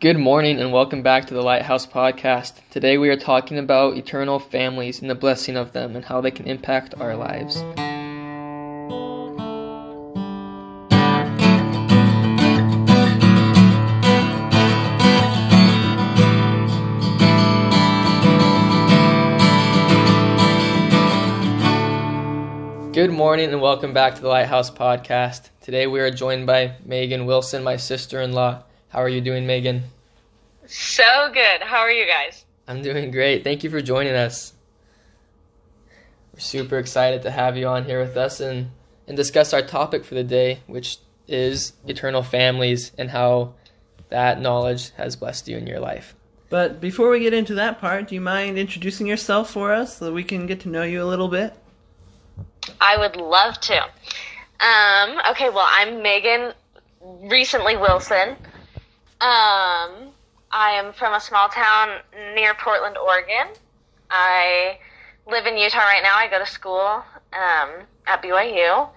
Good morning and welcome back to the Lighthouse Podcast. Today we are talking about eternal families and the blessing of them and how they can impact our lives. Good morning and welcome back to the Lighthouse Podcast. Today we are joined by Megan Wilson, my sister in law. How are you doing, Megan? So good. How are you guys? I'm doing great. Thank you for joining us. We're super excited to have you on here with us and, and discuss our topic for the day, which is eternal families and how that knowledge has blessed you in your life. But before we get into that part, do you mind introducing yourself for us so that we can get to know you a little bit? I would love to. Um, okay, well, I'm Megan, recently Wilson. Um, I am from a small town near Portland, Oregon. I live in Utah right now. I go to school um, at BYU.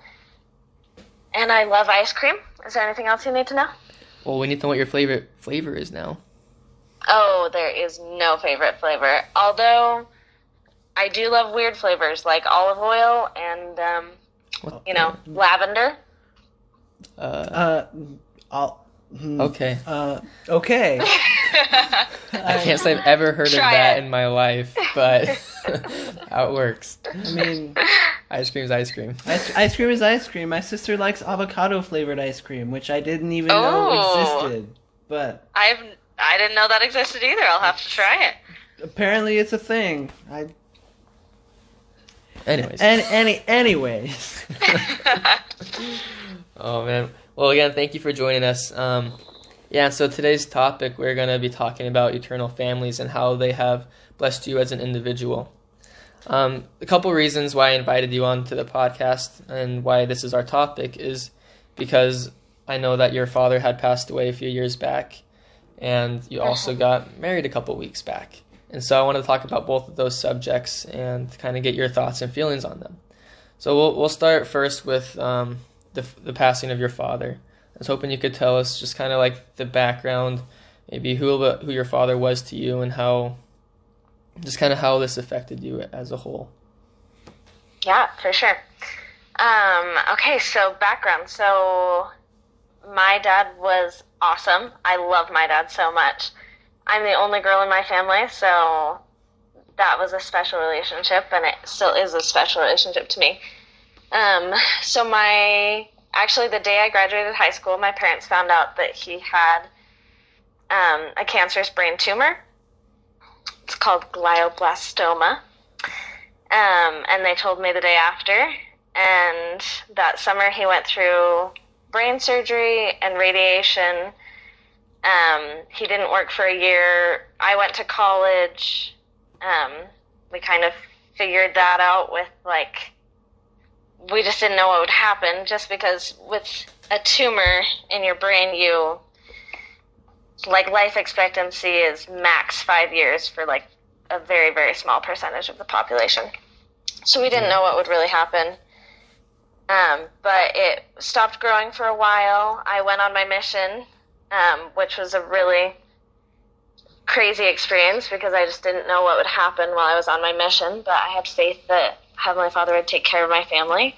And I love ice cream. Is there anything else you need to know? Well, we need to know what your favorite flavor is now. Oh, there is no favorite flavor. Although I do love weird flavors like olive oil and um, you know lavender. Uh, Uh, I'll, okay. uh, okay. I can't say I've ever heard of that it. in my life, but how it works. I mean, Ice cream is ice cream. ice, ice cream is ice cream. My sister likes avocado flavored ice cream, which I didn't even Oh. know existed. But I've I didn't know that existed either. I'll have to try it. apparently it's a thing. I Anyways. and any anyways. Oh man. Well, again, thank you for joining us. Um, yeah, so today's topic we're going to be talking about eternal families and how they have blessed you as an individual. Um, a couple reasons why I invited you on to the podcast and why this is our topic is because I know that your father had passed away a few years back, and you also got married a couple weeks back. And so I want to talk about both of those subjects and kind of get your thoughts and feelings on them. So we'll we'll start first with um, the the passing of your father. I was hoping you could tell us just kind of like the background, maybe who who your father was to you and how, just kind of how this affected you as a whole. Yeah, for sure. Um, okay, so background. So my dad was awesome. I love my dad so much. I'm the only girl in my family, so that was a special relationship, and it still is a special relationship to me. Um, so my actually the day I graduated high school, my parents found out that he had um, a cancerous brain tumor. It's called glioblastoma. Um, and they told me the day after. And that summer he went through brain surgery and radiation. Um, he didn't work for a year. I went to college. Um, we kind of figured that out with like, we just didn't know what would happen just because with a tumor in your brain, you, like life expectancy is max five years for like a very, very small percentage of the population. So we didn't know what would really happen. Um, but it stopped growing for a while. I went on my mission, um, which was a really crazy experience because I just didn't know what would happen while I was on my mission. But I had faith that Heavenly Father would take care of my family.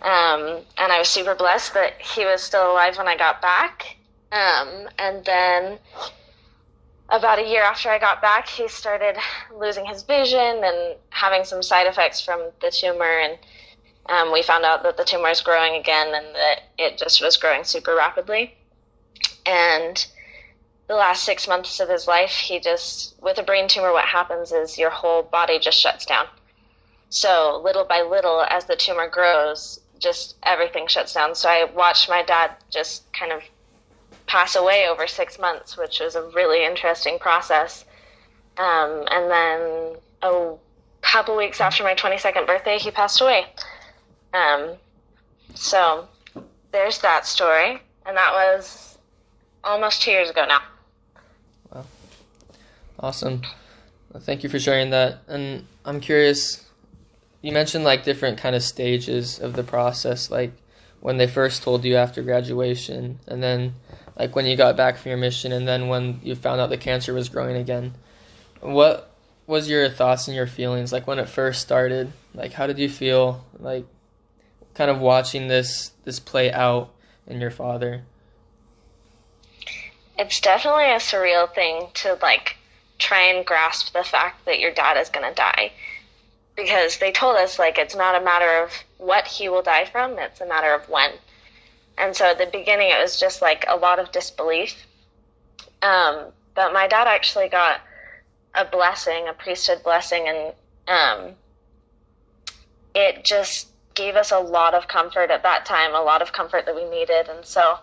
Um, and I was super blessed that he was still alive when I got back. Um, and then about a year after I got back, he started losing his vision and having some side effects from the tumor. And um, we found out that the tumor is growing again and that it just was growing super rapidly. And the last six months of his life, he just, with a brain tumor, what happens is your whole body just shuts down. So little by little, as the tumor grows, just everything shuts down. So I watched my dad just kind of pass away over six months, which was a really interesting process. Um, and then a couple weeks after my 22nd birthday, he passed away. Um, so there's that story, and that was almost two years ago now. Wow. Awesome. Thank you for sharing that. And I'm curious. You mentioned like different kind of stages of the process, like when they first told you after graduation, and then like when you got back from your mission and then when you found out the cancer was growing again. What was your thoughts and your feelings like when it first started? Like how did you feel like kind of watching this this play out in your father? It's definitely a surreal thing to like try and grasp the fact that your dad is going to die because they told us like it's not a matter of what he will die from, it's a matter of when. And so at the beginning, it was just like a lot of disbelief. Um, but my dad actually got a blessing, a priesthood blessing, and um, it just gave us a lot of comfort at that time, a lot of comfort that we needed. And so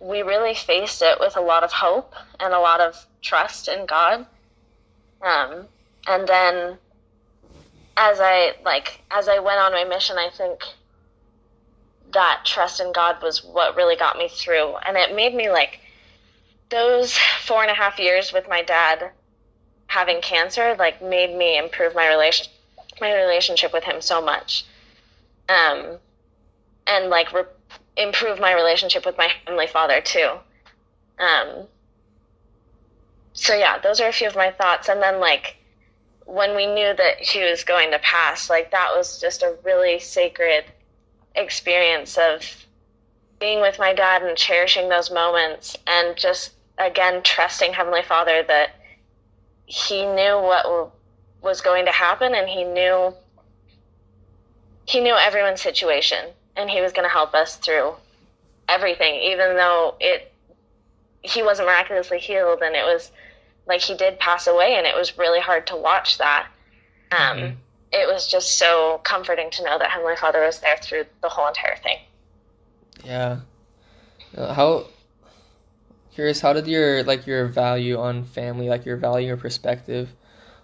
we really faced it with a lot of hope and a lot of trust in God. Um, and then as I like as I went on my mission, I think that trust in God was what really got me through, and it made me like those four and a half years with my dad having cancer like made me improve my relation my relationship with him so much. Um and like re- improve my relationship with my heavenly father too. Um so yeah those are a few of my thoughts. And then like when we knew that she was going to pass, like that was just a really sacred experience of being with my dad and cherishing those moments and just again trusting Heavenly Father that he knew what was going to happen and he knew he knew everyone's situation and he was going to help us through everything even though it he wasn't miraculously healed and it was like he did pass away and it was really hard to watch that. Um, mm-hmm. it was just so comforting to know that heavenly father was there through the whole entire thing. Yeah. Uh, how curious how did your like your value on family like your value or perspective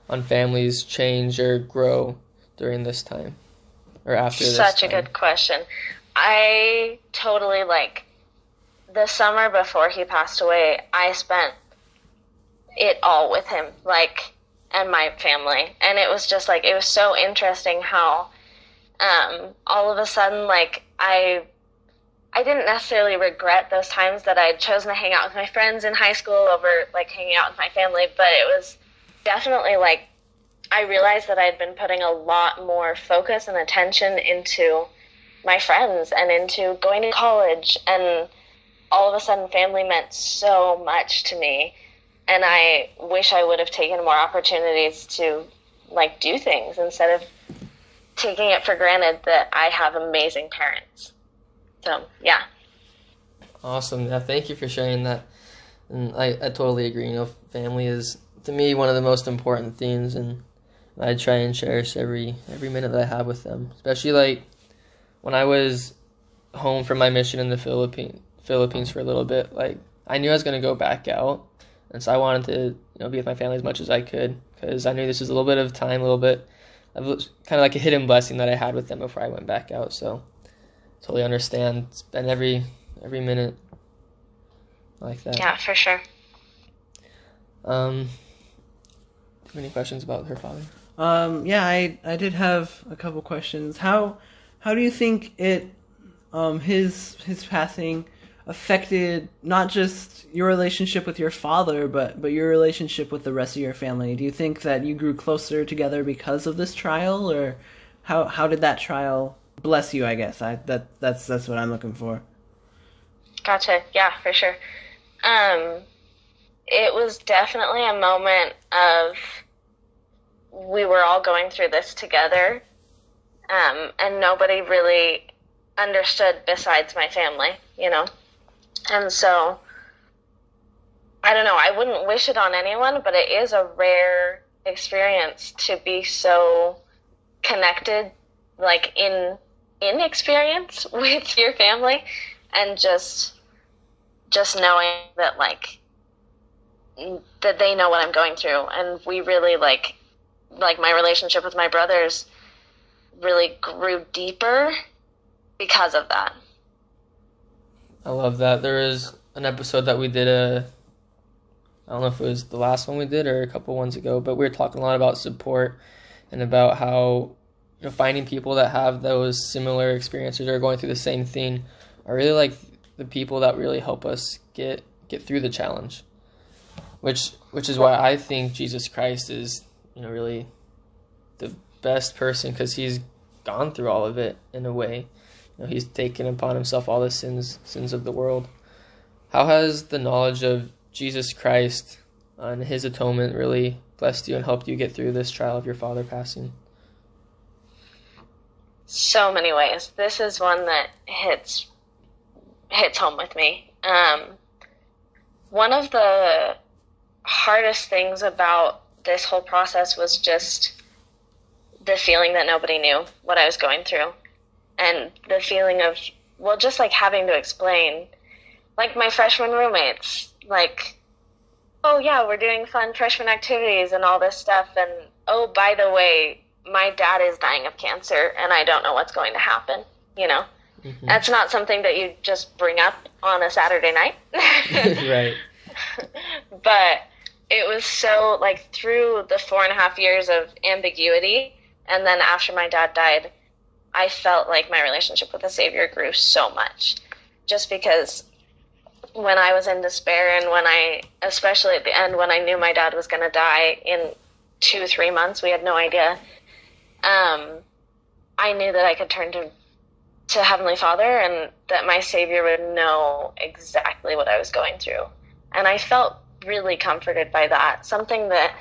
on families change or grow during this time? Or after such a good question. I totally like the summer before he passed away i spent it all with him, like, and my family. And it was just like, it was so interesting how, um, all of a sudden, like, I, I didn't necessarily regret those times that I'd chosen to hang out with my friends in high school over, like, hanging out with my family, but it was definitely like, I realized that I'd been putting a lot more focus and attention into my friends and into going to college and all of a sudden family meant so much to me and I wish I would have taken more opportunities to like do things instead of taking it for granted that I have amazing parents. So yeah. Awesome. Yeah, thank you for sharing that. And I, I totally agree. You know, family is to me one of the most important things and I try and cherish every every minute that I have with them. Especially like when I was home from my mission in the Philippines Philippines for a little bit, like I knew I was gonna go back out and so I wanted to you know be with my family as much as I could because I knew this was a little bit of time, a little bit of kind of like a hidden blessing that I had with them before I went back out. So totally understand. Spend every every minute like that. Yeah, for sure. Um, do you have any questions about her father? Um, yeah, I I did have a couple questions. How how do you think it um his his passing affected not just your relationship with your father, but but your relationship with the rest of your family. Do you think that you grew closer together because of this trial, or how how did that trial bless you? I guess I that that's that's what I'm looking for. Gotcha. Yeah, for sure. Um, it was definitely a moment of we were all going through this together, um, and nobody really understood besides my family. You know. And so, I don't know, I wouldn't wish it on anyone, but it is a rare experience to be so connected, like in in experience with your family and just just knowing that like that they know what I'm going through and we really like like my relationship with my brothers really grew deeper because of that. I love that. There is an episode that we did a I don't know if it was the last one we did or a couple ones ago, but we were talking a lot about support and about how you know finding people that have those similar experiences or going through the same thing are really like the people that really help us get get through the challenge. Which which is why I think Jesus Christ is you know really the best person because he's gone through all of it in a way. Know, he's taken upon himself all the sins sins of the world. How has the knowledge of Jesus Christ and his atonement really blessed you and helped you get through this trial of your father passing? So many ways. This is one that hits hits home with me. Um, one of the hardest things about this whole process was just the feeling that nobody knew what I was going through. And the feeling of, well, just like having to explain, like my freshman roommates, like, oh yeah, we're doing fun freshman activities and all this stuff. And oh, by the way, my dad is dying of cancer and I don't know what's going to happen, you know? Mm-hmm. That's not something that you just bring up on a Saturday night. right. but it was so like through the four and a half years of ambiguity and then after my dad died i felt like my relationship with the savior grew so much just because when i was in despair and when i especially at the end when i knew my dad was going to die in two three months we had no idea um, i knew that i could turn to to heavenly father and that my savior would know exactly what i was going through and i felt really comforted by that. Something that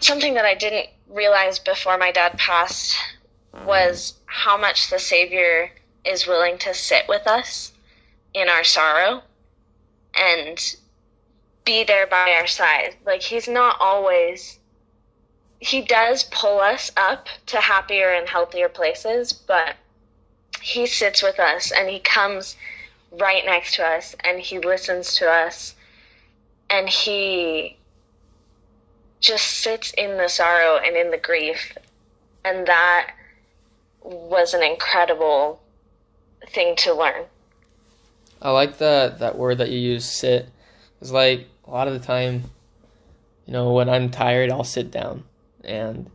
something that I didn't realize before my dad passed was how much the Savior is willing to sit with us in our sorrow and be there by our side. Like he's not always he does pull us up to happier and healthier places, but he sits with us and he comes right next to us and he listens to us and he just sits in the sorrow and in the grief and that was an incredible thing to learn. I like that that word that you use sit. It's like a lot of the time you know when i'm tired i'll sit down. And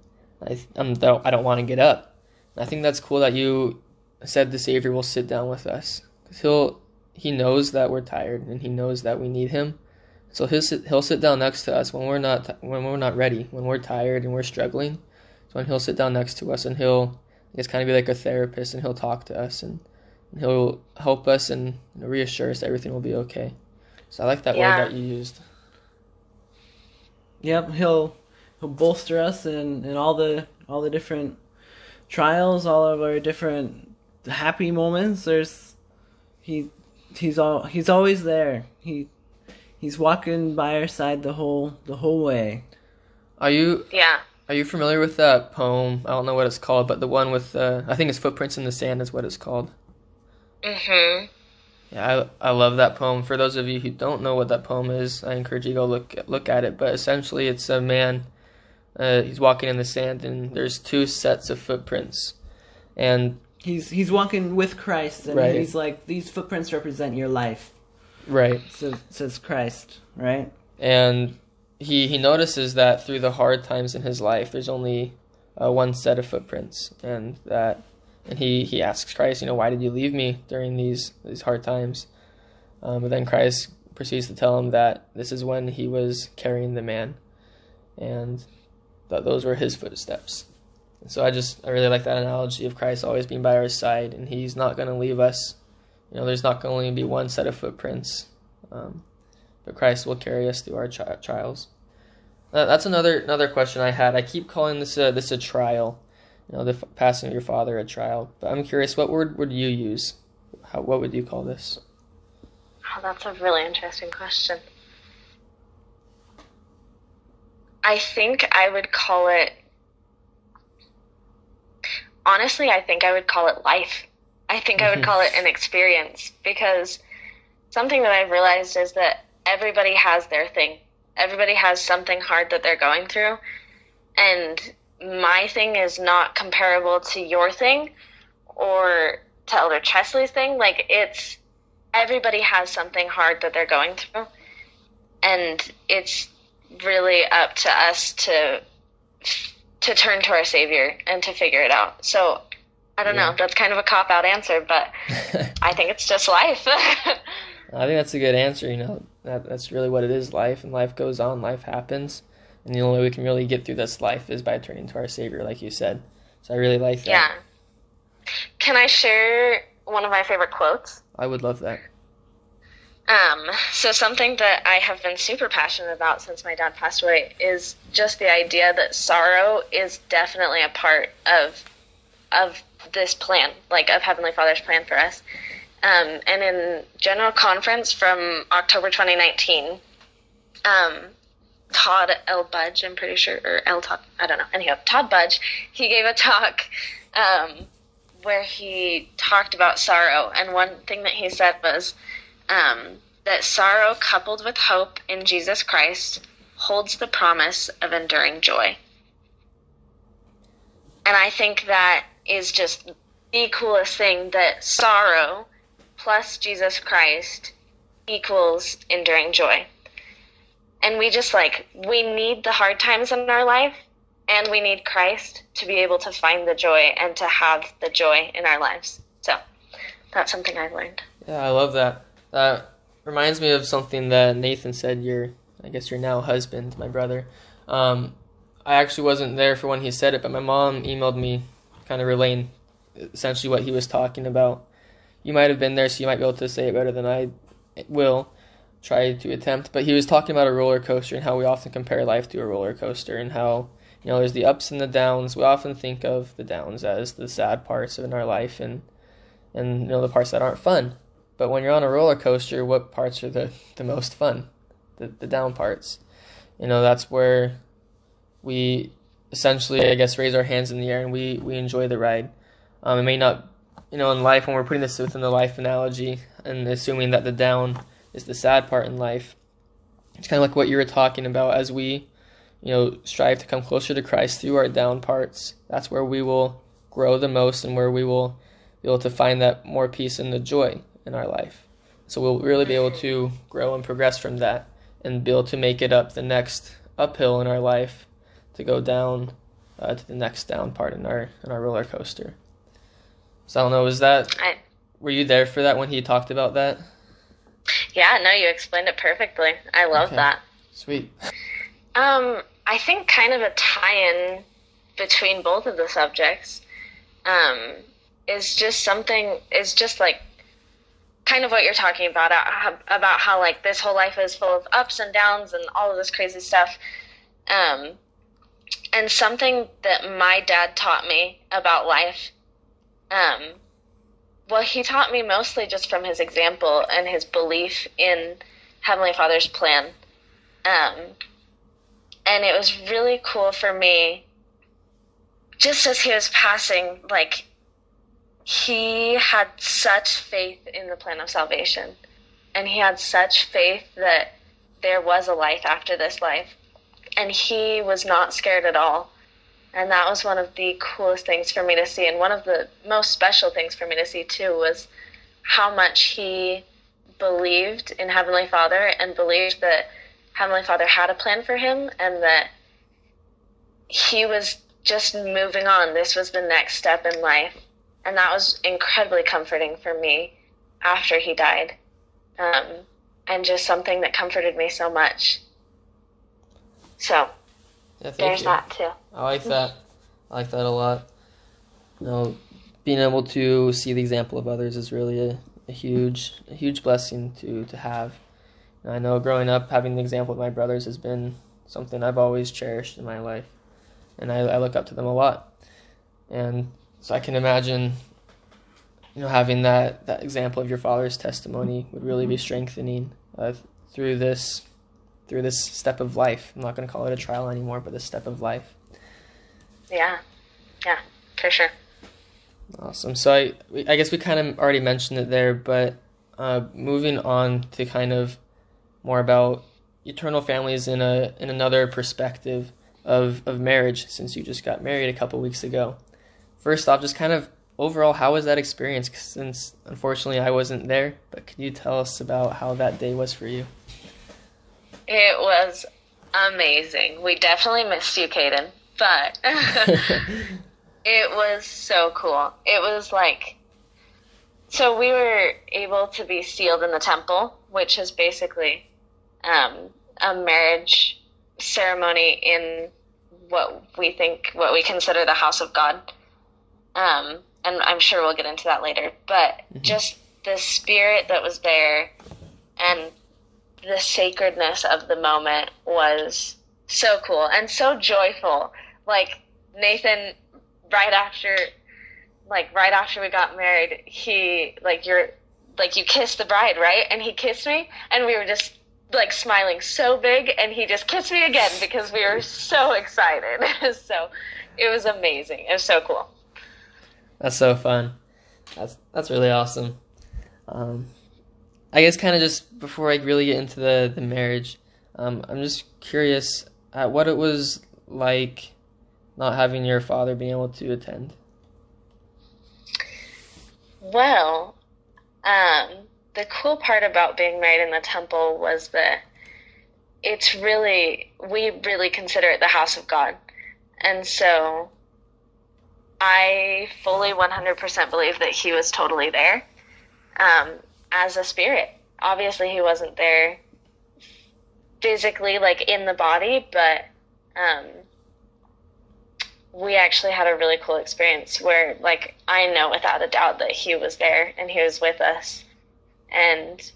i I'm, i don't want to get up. I think that's cool that you said the savior will sit down with us. Because he'll he knows that we're tired and he knows that we need him. So he'll sit, he'll sit down next to us when we're not when we're not ready, when we're tired and we're struggling. So when he'll sit down next to us and he'll I guess kind of be like a therapist and he'll talk to us and, and he'll help us and reassure us everything will be okay. So I like that yeah. word that you used. Yep, he'll he'll bolster us in, in all the all the different trials, all of our different happy moments. There's he he's all he's always there. He he's walking by our side the whole the whole way. Are you? Yeah. Are you familiar with that poem? I don't know what it's called, but the one with uh, I think it's footprints in the sand is what it's called. Mhm. Yeah, I I love that poem. For those of you who don't know what that poem is, I encourage you to go look look at it. But essentially, it's a man. Uh, he's walking in the sand, and there's two sets of footprints, and he's he's walking with Christ, and right. he's like, these footprints represent your life. Right. So, says Christ, right? And he he notices that through the hard times in his life, there's only uh, one set of footprints, and that and he he asks Christ, you know, why did you leave me during these these hard times? Um, but then Christ proceeds to tell him that this is when he was carrying the man, and that those were his footsteps. And so I just I really like that analogy of Christ always being by our side, and He's not going to leave us you know, there's not going to only be one set of footprints, um, but Christ will carry us through our tri- trials. Uh, that's another another question I had. I keep calling this a, this a trial, you know, the f- passing of your father a trial. But I'm curious, what word would you use? How, what would you call this? Oh, that's a really interesting question. I think I would call it. Honestly, I think I would call it life. I think I would call it an experience because something that I've realized is that everybody has their thing. Everybody has something hard that they're going through. And my thing is not comparable to your thing or to Elder Chesley's thing. Like, it's everybody has something hard that they're going through. And it's really up to us to to turn to our savior and to figure it out. So I don't yeah. know. That's kind of a cop out answer, but I think it's just life. I think that's a good answer. You know, That, that's really what it is. Life and life goes on. Life happens, and the only way we can really get through this life is by turning to our Savior, like you said. So I really like that. Yeah. Can I share one of my favorite quotes? I would love that. Um, so something that I have been super passionate about since my dad passed away is just the idea that sorrow is definitely a part of of this plan, like of Heavenly Father's plan for us. Um, and in General Conference from October 2019, um, Todd L. Budge, I'm pretty sure, or L. Todd, I don't know. Anyhow, Todd Budge, he gave a talk um, where he talked about sorrow, and one thing that he said was um, that sorrow coupled with hope in Jesus Christ holds the promise of enduring joy. And I think that is just the coolest thing that sorrow plus Jesus Christ equals enduring joy. And we just like, we need the hard times in our life and we need Christ to be able to find the joy and to have the joy in our lives. So that's something I've learned. Yeah, I love that. That reminds me of something that Nathan said. Your, I guess your now husband, my brother. Um, I actually wasn't there for when he said it, but my mom emailed me, kind of relaying essentially what he was talking about. You might have been there, so you might be able to say it better than I will try to attempt. But he was talking about a roller coaster and how we often compare life to a roller coaster and how you know there's the ups and the downs. We often think of the downs as the sad parts in our life and and you know the parts that aren't fun. But when you're on a roller coaster, what parts are the, the most fun? The the down parts. You know, that's where we essentially I guess raise our hands in the air and we, we enjoy the ride. Um, it may not you know, in life when we're putting this within the life analogy and assuming that the down is the sad part in life. It's kind of like what you were talking about as we, you know, strive to come closer to Christ through our down parts. That's where we will grow the most and where we will be able to find that more peace and the joy in our life. So we'll really be able to grow and progress from that and be able to make it up the next uphill in our life to go down uh, to the next down part in our in our roller coaster. So I don't know, was that I, were you there for that when he talked about that? yeah, no, you explained it perfectly. I love Okay. that. Sweet. Um, I think kind of a tie-in between both of the subjects um, is just something is just like kind of what you're talking about uh, about how like this whole life is full of ups and downs and all of this crazy stuff. Um, and something that my dad taught me about life, um, well, he taught me mostly just from his example and his belief in Heavenly Father's plan. Um, and it was really cool for me just as he was passing like he had such faith in the plan of salvation. And he had such faith that there was a life after this life. And he was not scared at all and that was one of the coolest things for me to see and one of the most special things for me to see too was how much he believed in heavenly father and believed that Heavenly Father had a plan for him and that he was just moving on. This was the next step in life. And that was incredibly comforting for me after he died. Um, and just something that comforted me so much. So, Yeah, there's you. that too. I like that. I like that a lot. You know, being able to see the example of others is really a, a huge, a huge blessing to to have. And I know growing up, having the example of my brothers has been something I've always cherished in my life, and I, I look up to them a lot. And so I can imagine, you know, having that that example of your father's testimony would really be strengthening uh, through this through this step of life. I'm not going to call it a trial anymore, but this step of life. Yeah. Yeah, for sure. Awesome. So I, I guess we kind of already mentioned it there, but uh, moving on to kind of more about eternal families in a in another perspective of of marriage, since you just got married a couple weeks ago. First off, just kind of overall, how was that experience? Since unfortunately I wasn't there, but can you tell us about how that day was for you? It was amazing. We definitely missed you, Caden, but it was so cool. It was like, so we were able to be sealed in the temple, which is basically um, a marriage ceremony in what we think, what we consider the house of God. Um, and I'm sure we'll get into that later. But mm-hmm. just the spirit that was there and the sacredness of the moment was so cool and so joyful. Like Nathan, right after, like right after we got married, he like you're like you kissed the bride, right? And he kissed me, and we were just like smiling so big, and he just kissed me again because we were so excited. so it was amazing. It was so cool. That's so fun. That's that's really awesome. Um, I guess kind of just before I really get into the the marriage, um, I'm just curious at what it was like not having your father being able to attend. Well, um, the cool part about being married in the temple was that it's really we really consider it the house of God, and so I fully 100% believe that he was totally there um, as a spirit. Obviously, he wasn't there physically, like in the body, but um, we actually had a really cool experience where, like, I know without a doubt that he was there and he was with us. And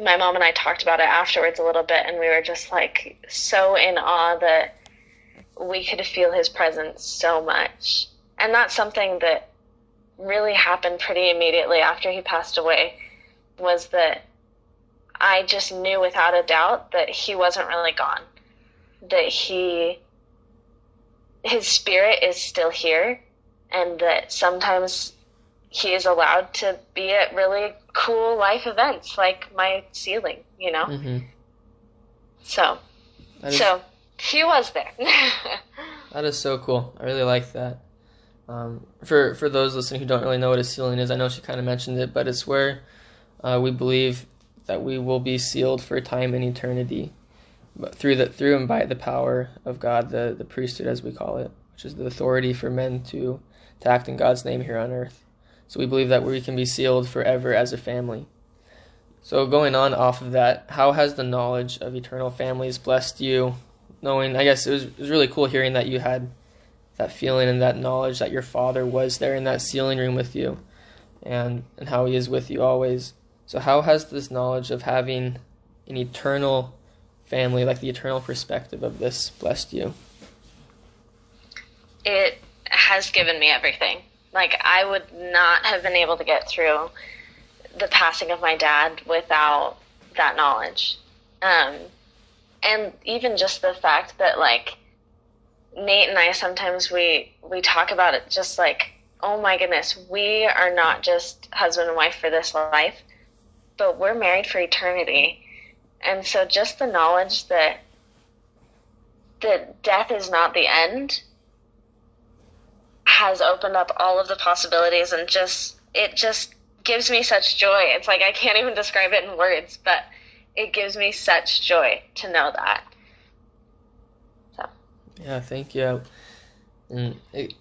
my mom and I talked about it afterwards a little bit, and we were just like so in awe that we could feel his presence so much and that's something that really happened pretty immediately after he passed away was that I just knew without a doubt that he wasn't really gone. That he his spirit is still here and that sometimes he is allowed to be at really cool life events like my sealing, you know? Mm-hmm. So is, so he was there. that is so cool. I really like that. Um, for for those listening who don't really know what a sealing is, I know she kind of mentioned it, but it's where uh, we believe that we will be sealed for time and eternity, but through the through and by the power of God, the the priesthood as we call it, which is the authority for men to to act in God's name here on earth. So we believe that we can be sealed forever as a family. So going on off of that, how has the knowledge of eternal families blessed you? Knowing, I guess it was, it was really cool hearing that you had that feeling and that knowledge that your father was there in that sealing room with you and and how he is with you always so how has this knowledge of having an eternal family like the eternal perspective of this blessed you? It has given me everything. Like i would not have been able to get through the passing of my dad without that knowledge. Um, and even just the fact that like Nate and I sometimes we we talk about it just like, oh my goodness, we are not just husband and wife for this life, but we're married for eternity. And so just the knowledge that that death is not the end has opened up all of the possibilities and just it just gives me such joy. It's like I can't even describe it in words, but it gives me such joy to know that. So. Yeah, thank you. And it,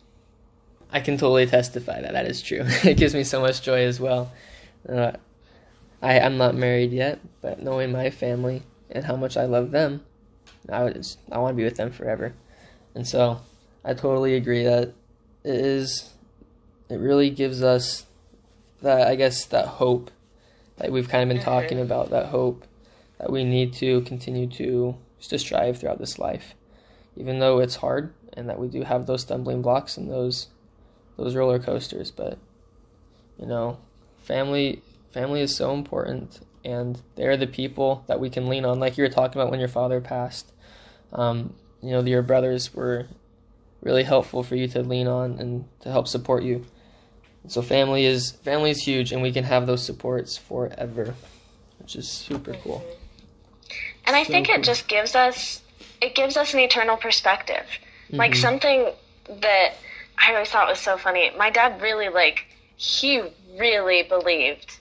I can totally testify that that is true. it gives me so much joy as well. Uh, I I'm not married yet, but knowing my family and how much I love them, I would just, I want to be with them forever. And so I totally agree that it is it really gives us that I guess that hope that we've kind of been mm-hmm. talking about that hope that we need to continue to just to strive throughout this life even though it's hard and that we do have those stumbling blocks and those those roller coasters but you know family family is so important and they're the people that we can lean on like you were talking about when your father passed um, you know your brothers were really helpful for you to lean on and to help support you so family is family is huge and we can have those supports forever which is super cool and i so think cool. it just gives us it gives us an eternal perspective. Mm-hmm. Like something that I always thought was so funny. My dad really like he really believed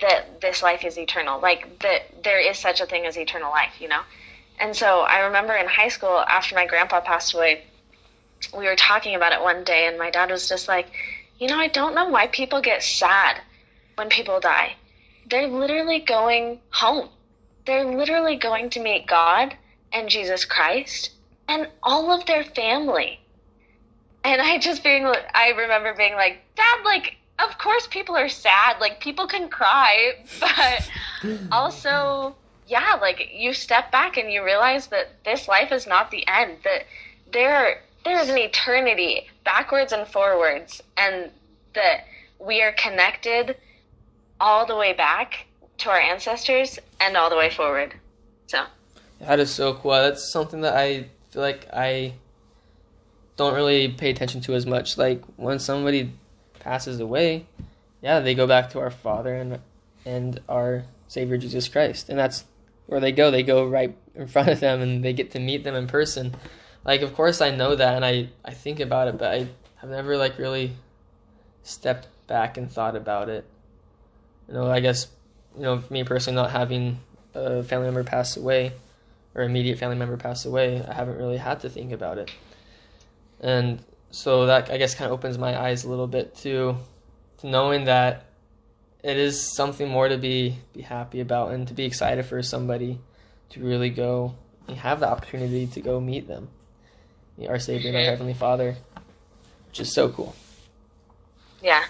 that this life is eternal. Like that there is such a thing as eternal life, you know? And so I remember in high school after my grandpa passed away, we were talking about it one day and my dad was just like, "You know, I don't know why people get sad when people die. They're literally going home. they're literally going to meet God and Jesus Christ and all of their family. And I just being, I remember being like, Dad, like, of course people are sad. Like, people can cry, but also, yeah, like, you step back and you realize that this life is not the end, that there, there is an eternity backwards and forwards, and that we are connected all the way back to our ancestors and all the way forward. So that is so cool. That's something that I feel like I don't really pay attention to as much. Like when somebody passes away, yeah, they go back to our Father and and our Savior Jesus Christ, and that's where they go. They go right in front of them, and they get to meet them in person. Like, of course, I know that, and I I think about it, but I have never like really stepped back and thought about it. You know, I guess you know, me personally, not having a family member pass away or immediate family member pass away, I haven't really had to think about it. And so that I guess kind of opens my eyes a little bit to to knowing that it is something more to be be happy about and to be excited for somebody to really go and have the opportunity to go meet them, our Savior and our Heavenly Father, which is so cool. Yeah,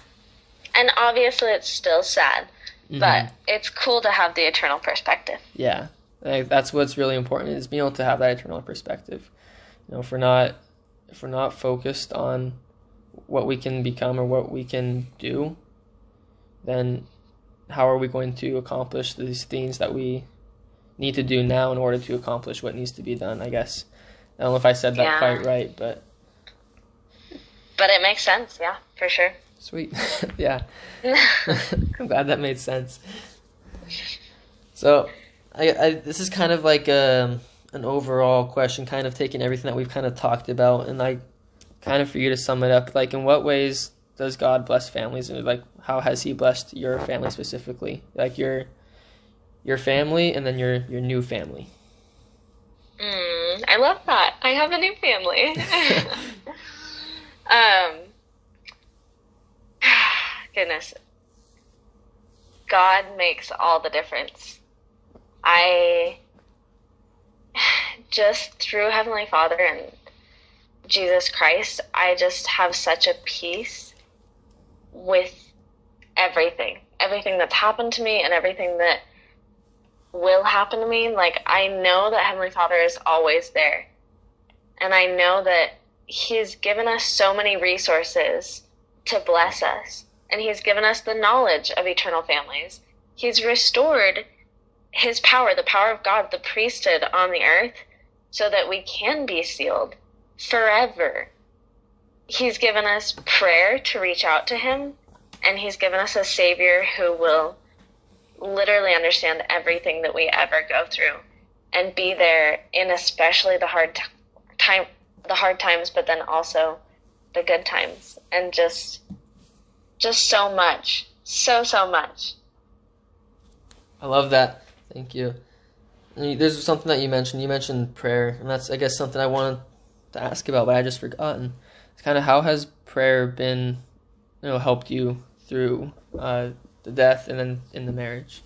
and obviously it's still sad mm-hmm. but it's cool to have the eternal perspective. Yeah, like, that's what's really important is being able to have that eternal perspective. You know, if we're not if we're not focused on what we can become or what we can do, then how are we going to accomplish these things that we need to do now in order to accomplish what needs to be done? I guess I don't know if I said that yeah. quite right, but but it makes sense. Yeah, for sure. Sweet. yeah. I'm glad that made sense. So, I, I this is kind of like a, um, an overall question, kind of taking everything that we've kind of talked about, and like, kind of for you to sum it up, like, in what ways does God bless families, and like, how has He blessed your family specifically, like your your family, and then your your new family. Mm, I love that. I have a new family. um goodness, God makes all the difference. I just through Heavenly Father and Jesus Christ, I just have such a peace with everything. Everything that's happened to me and everything that will happen to me. Like, I know that Heavenly Father is always there. And I know that He's given us so many resources to bless us and He's given us the knowledge of eternal families. He's restored His power, the power of God, the priesthood on the earth, so that we can be sealed forever. He's given us prayer to reach out to Him, and He's given us a Savior who will literally understand everything that we ever go through and be there in especially the hard t- time the hard times but then also the good times and just just so much. So, so much. I love that. Thank you. There's something that you mentioned. You mentioned prayer, and that's, I guess, something I wanted to ask about, but I just forgotten. It's kind of how has prayer been, you know, helped you through uh, the death and then in the marriage?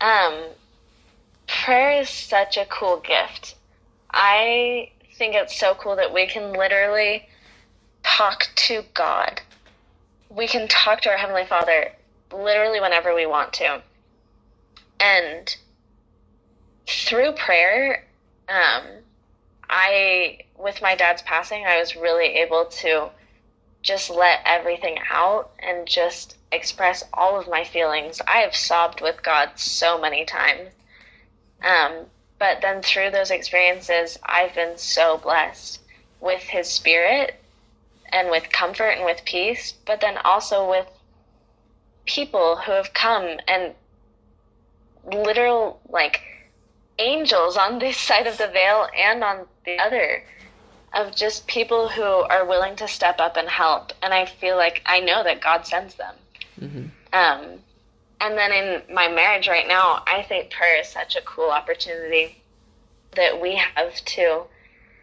Um, prayer is such a cool gift. I think it's so cool that we can literally talk to God we can talk to our Heavenly Father literally whenever we want to. And through prayer, um, I, with my dad's passing, I was really able to just let everything out and just express all of my feelings. I have sobbed with God so many times. Um, but then through those experiences, I've been so blessed with His Spirit and with comfort and with peace, but then also with people who have come and literal like angels on this side of the veil and on the other of just people who are willing to step up and help and i feel like i know that god sends them mm-hmm. um, and then in my marriage right now i think prayer is such a cool opportunity that we have to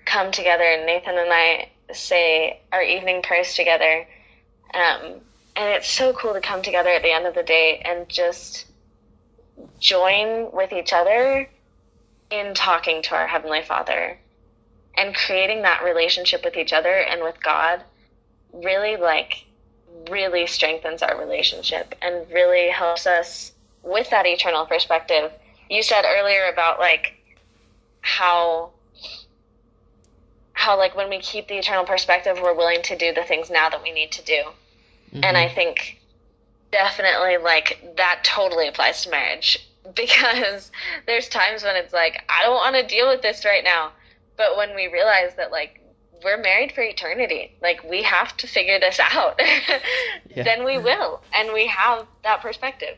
come together and nathan and i say our evening prayers together. Um, and it's so cool to come together at the end of the day and just join with each other in talking to our Heavenly Father and creating that relationship with each other and with God really like really strengthens our relationship and really helps us with that eternal perspective. You said earlier about like how how like when we keep the eternal perspective we're willing to do the things now that we need to do. Mm-hmm. And I think definitely like that totally applies to marriage because there's times when it's like I don't want to deal with this right now. But when we realize that like we're married for eternity, like we have to figure this out, yeah. then we will, and we have that perspective.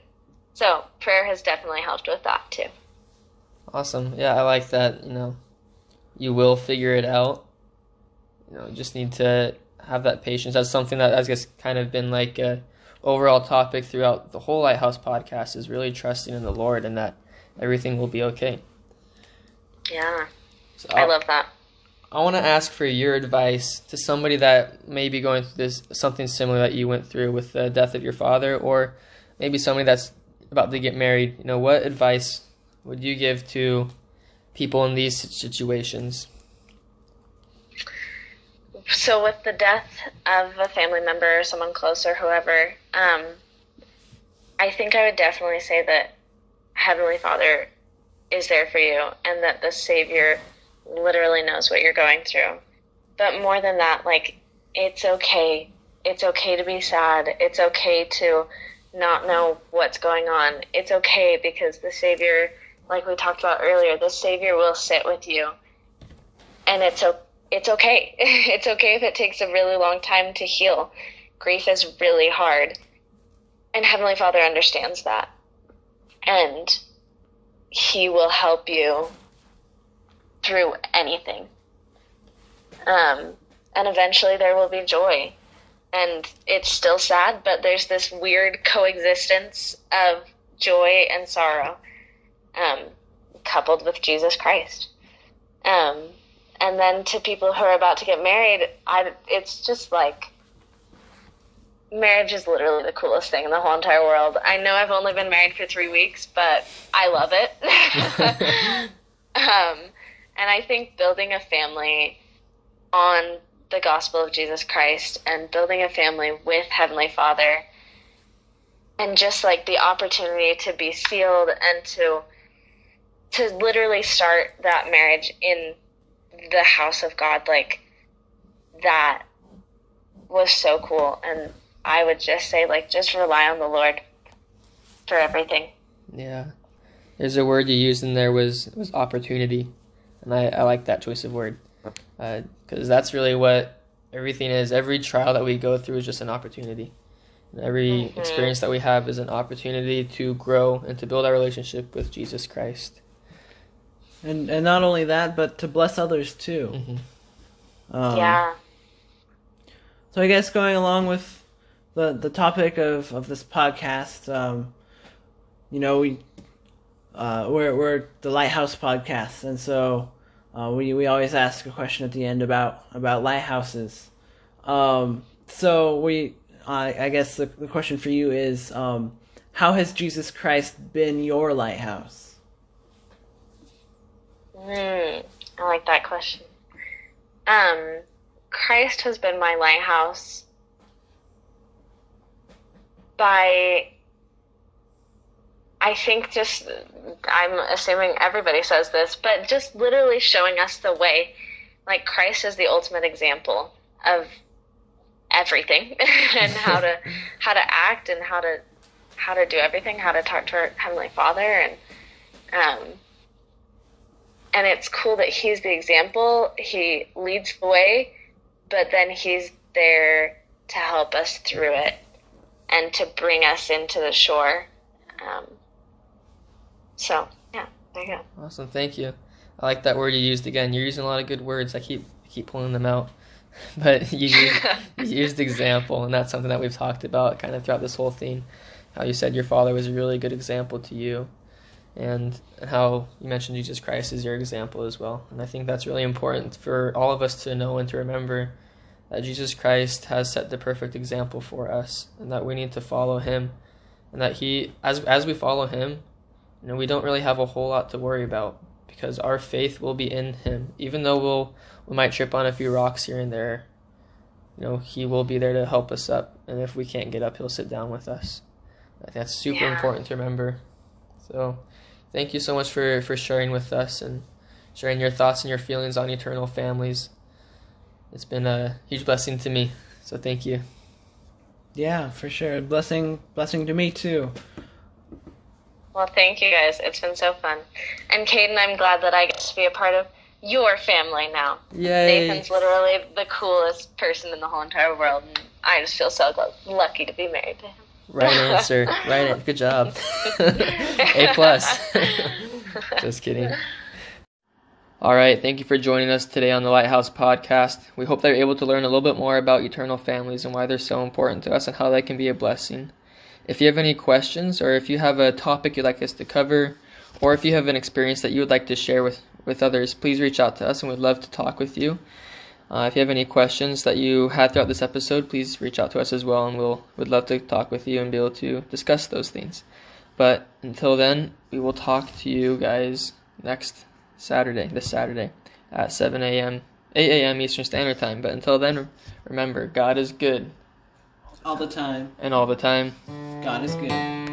So prayer has definitely helped with that too. Awesome. Yeah, I like that. You know, you will figure it out. You know, you just need to have that patience. That's something that I guess kind of been like a overall topic throughout the whole Lighthouse podcast is really trusting in the Lord and that everything will be okay. Yeah. So I love that. I want to ask for your advice to somebody that may be going through this something similar that you went through with the death of your father, or maybe somebody that's about to get married. You know, what advice would you give to people in these situations? So with the death of a family member or someone close or whoever, um, I think I would definitely say that Heavenly Father is there for you and that the Savior literally knows what you're going through. But more than that, like, it's okay. It's okay to be sad. It's okay to not know what's going on. It's okay because the Savior, like we talked about earlier, the Savior will sit with you. And it's okay it's okay. it's okay if it takes a really long time to heal. Grief is really hard. And Heavenly Father understands that. And He will help you through anything. Um, and eventually there will be joy. And it's still sad, but there's this weird coexistence of joy and sorrow um, coupled with Jesus Christ. Um, and then to people who are about to get married, I it's just like marriage is literally the coolest thing in the whole entire world. I know I've only been married for three weeks, but I love it. um, and I think building a family on the gospel of Jesus Christ and building a family with Heavenly Father and just like the opportunity to be sealed and to to literally start that marriage in the house of God, like that was so cool. And I would just say, like, just rely on the Lord for everything. Yeah. There's a word you used in there was was opportunity, and I, I like that choice of word because uh, that's really what everything is. Every trial that we go through is just an opportunity. And every mm-hmm. experience that we have is an opportunity to grow and to build our relationship with Jesus Christ and and not only that, but to bless others too. Mm-hmm. Um, yeah. So I guess going along with the the topic of of this podcast, um, you know, we uh, we're we're the Lighthouse podcast, and so uh, we we always ask a question at the end about about lighthouses. Um, so we, I, I guess the, the question for you is, um, how has Jesus Christ been your lighthouse? Hmm, I like that question. Um, Christ has been my lighthouse by I think just I'm assuming everybody says this, but just literally showing us the way. Like Christ is the ultimate example of everything and how to how to act and how to how to do everything, how to talk to our heavenly Father and um and it's cool that he's the example. He leads the way, but then he's there to help us through it and to bring us into the shore. Um, so yeah, there you go. Awesome, thank you. I like that word you used again. You're using a lot of good words. I keep keep pulling them out, but you used, you used example, and that's something that we've talked about kind of throughout this whole thing. How you said your father was a really good example to you, and how you mentioned Jesus Christ is your example as well. And I think that's really important for all of us to know and to remember that Jesus Christ has set the perfect example for us and that we need to follow him and that he as as we follow him, you know, we don't really have a whole lot to worry about because our faith will be in Him. Even though we'll we might trip on a few rocks here and there, you know, He will be there to help us up. And if we can't get up, He'll sit down with us. I think that's super Yeah. important to remember. So, thank you so much for for sharing with us and sharing your thoughts and your feelings on eternal families. It's been a huge blessing to me. So thank you. Yeah, for sure. Blessing, blessing to me too. Well, thank you guys. It's been so fun. And Caden, I'm glad that I get to be a part of your family now. Yay! Nathan's literally the coolest person in the whole entire world, and I just feel so lucky to be married to him. Right answer. Right. an- Good job. a plus. Just kidding. All right. Thank you for joining us today on the Lighthouse Podcast. We hope that you're able to learn a little bit more about eternal families and why they're so important to us and how they can be a blessing. If you have any questions or if you have a topic you'd like us to cover or if you have an experience that you would like to share with, with others, please reach out to us and we'd love to talk with you. Uh, if you have any questions that you had throughout this episode, please reach out to us as well, and we'll would love to talk with you and be able to discuss those things. But until then, we will talk to you guys next Saturday, this Saturday, at 7 a.m., 8 a.m. Eastern Standard Time. But until then, remember, God is good, All the time. and all the time. God is good.